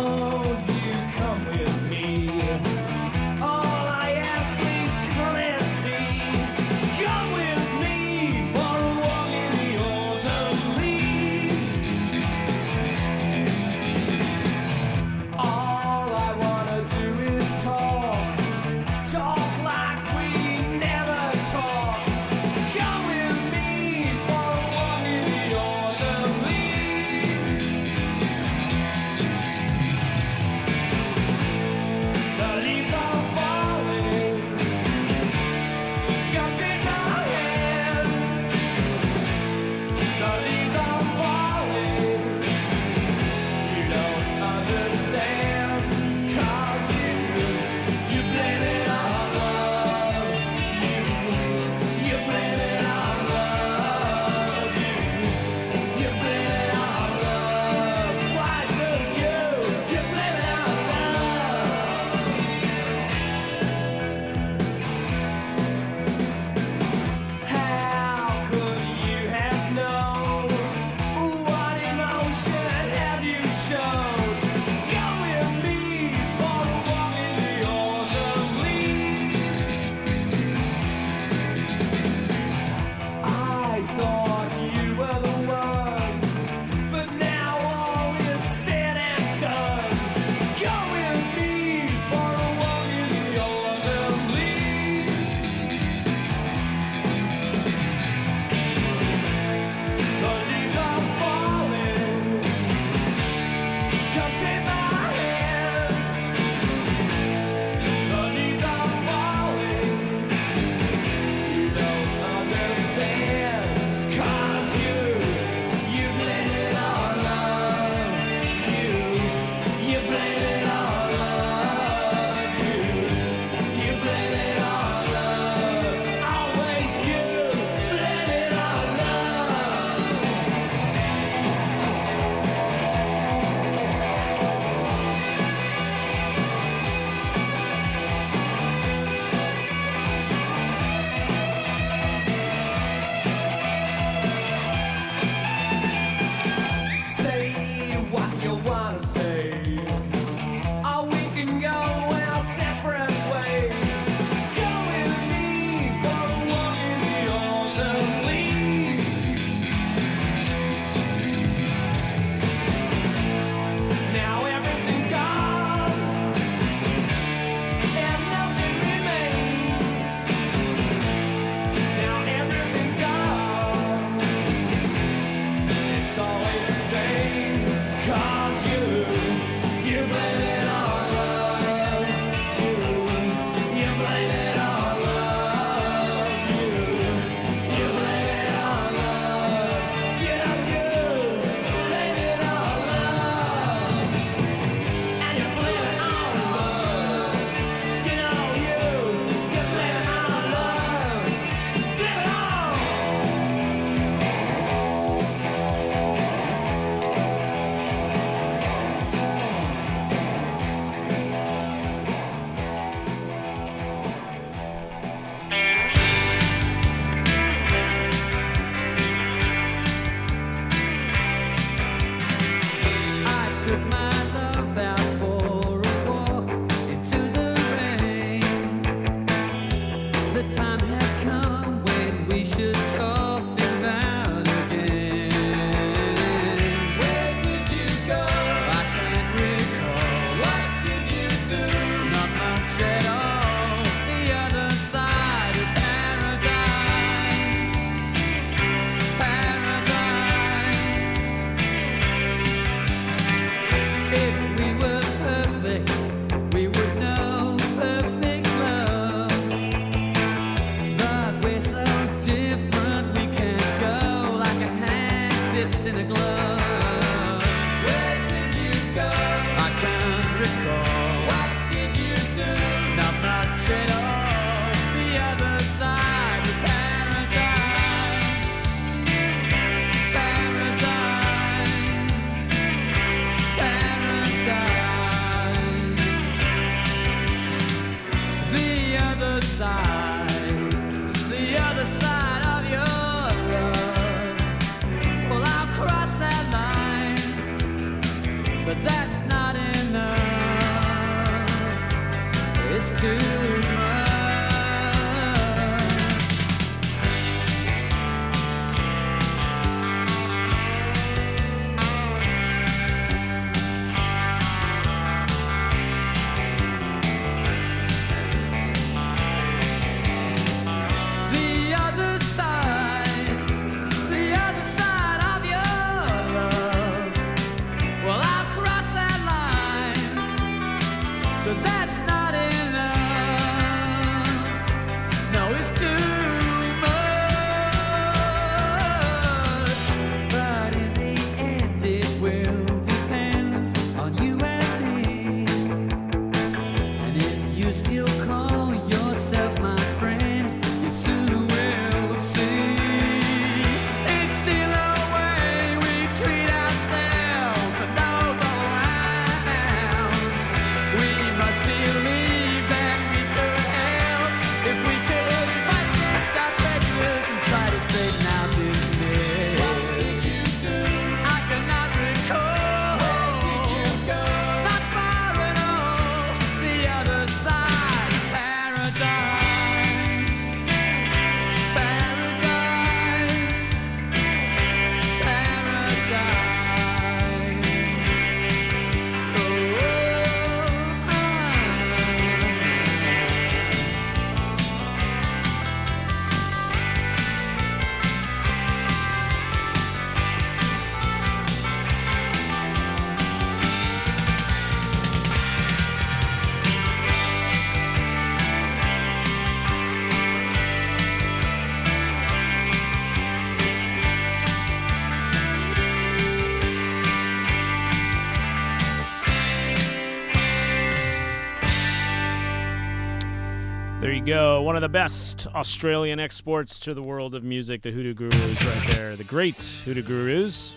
one of the best Australian exports to the world of music, the Hoodoo Gurus, right there. The great Hoodoo Gurus.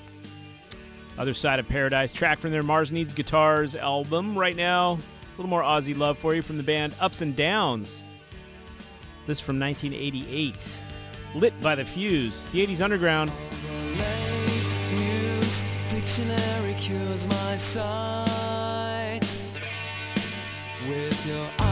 Other Side of Paradise, track from their Mars Needs Guitars album. Right now, a little more Aussie love for you from the band Ups and Downs. This from 1988. Lit by the Fuse, the 80s Underground. Dictionary cures my sight with your eyes.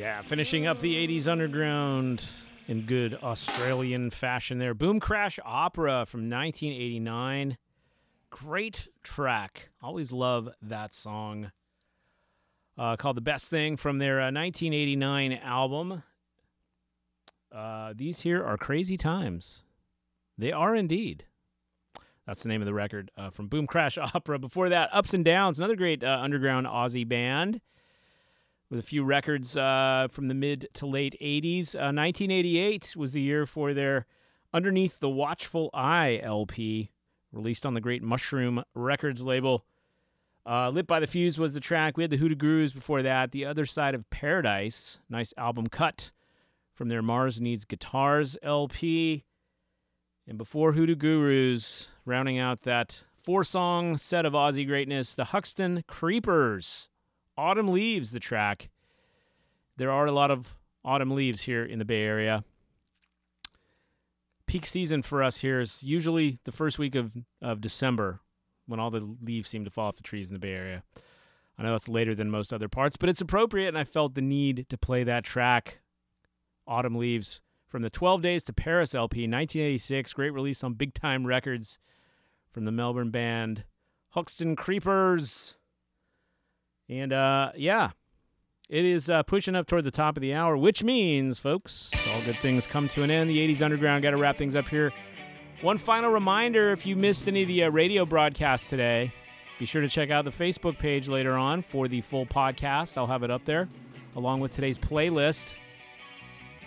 Yeah, finishing up the 80s underground in good Australian fashion there. Boom Crash Opera from 1989. Great track. Always love that song. Uh, called The Best Thing from their uh, 1989 album. Uh, these here are crazy times. They are indeed. That's the name of the record uh, from Boom Crash Opera. Before that, Ups and Downs, another great uh, underground Aussie band with a few records uh, from the mid to late 80s. Uh, 1988 was the year for their Underneath the Watchful Eye LP, released on the great Mushroom Records label. Uh, Lit by the Fuse was the track. We had the Hoodoo Gurus before that. The Other Side of Paradise, nice album cut from their Mars Needs Guitars LP. And before Hoodoo Gurus, rounding out that four song set of Aussie greatness, the Huxton Creepers. Autumn Leaves, the track. There are a lot of autumn leaves here in the Bay Area. Peak season for us here is usually the first week of, of December when all the leaves seem to fall off the trees in the Bay Area. I know it's later than most other parts, but it's appropriate, and I felt the need to play that track, Autumn Leaves, from the 12 Days to Paris LP, 1986. Great release on Big Time Records from the Melbourne band Huxton Creepers. And uh, yeah, it is uh, pushing up toward the top of the hour, which means, folks, all good things come to an end. The 80s Underground got to wrap things up here. One final reminder if you missed any of the uh, radio broadcasts today, be sure to check out the Facebook page later on for the full podcast. I'll have it up there along with today's playlist.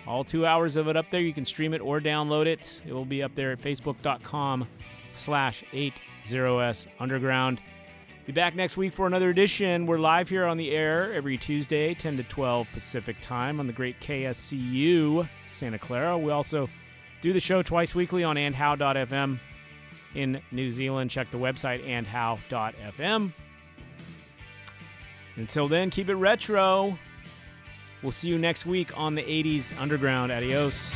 All two hours of it up there. You can stream it or download it. It will be up there at facebook.com slash 80s underground. Be back next week for another edition. We're live here on the air every Tuesday, 10 to 12 Pacific time on the great KSCU Santa Clara. We also do the show twice weekly on andhow.fm in New Zealand. Check the website andhow.fm. Until then, keep it retro. We'll see you next week on the 80s Underground. Adios.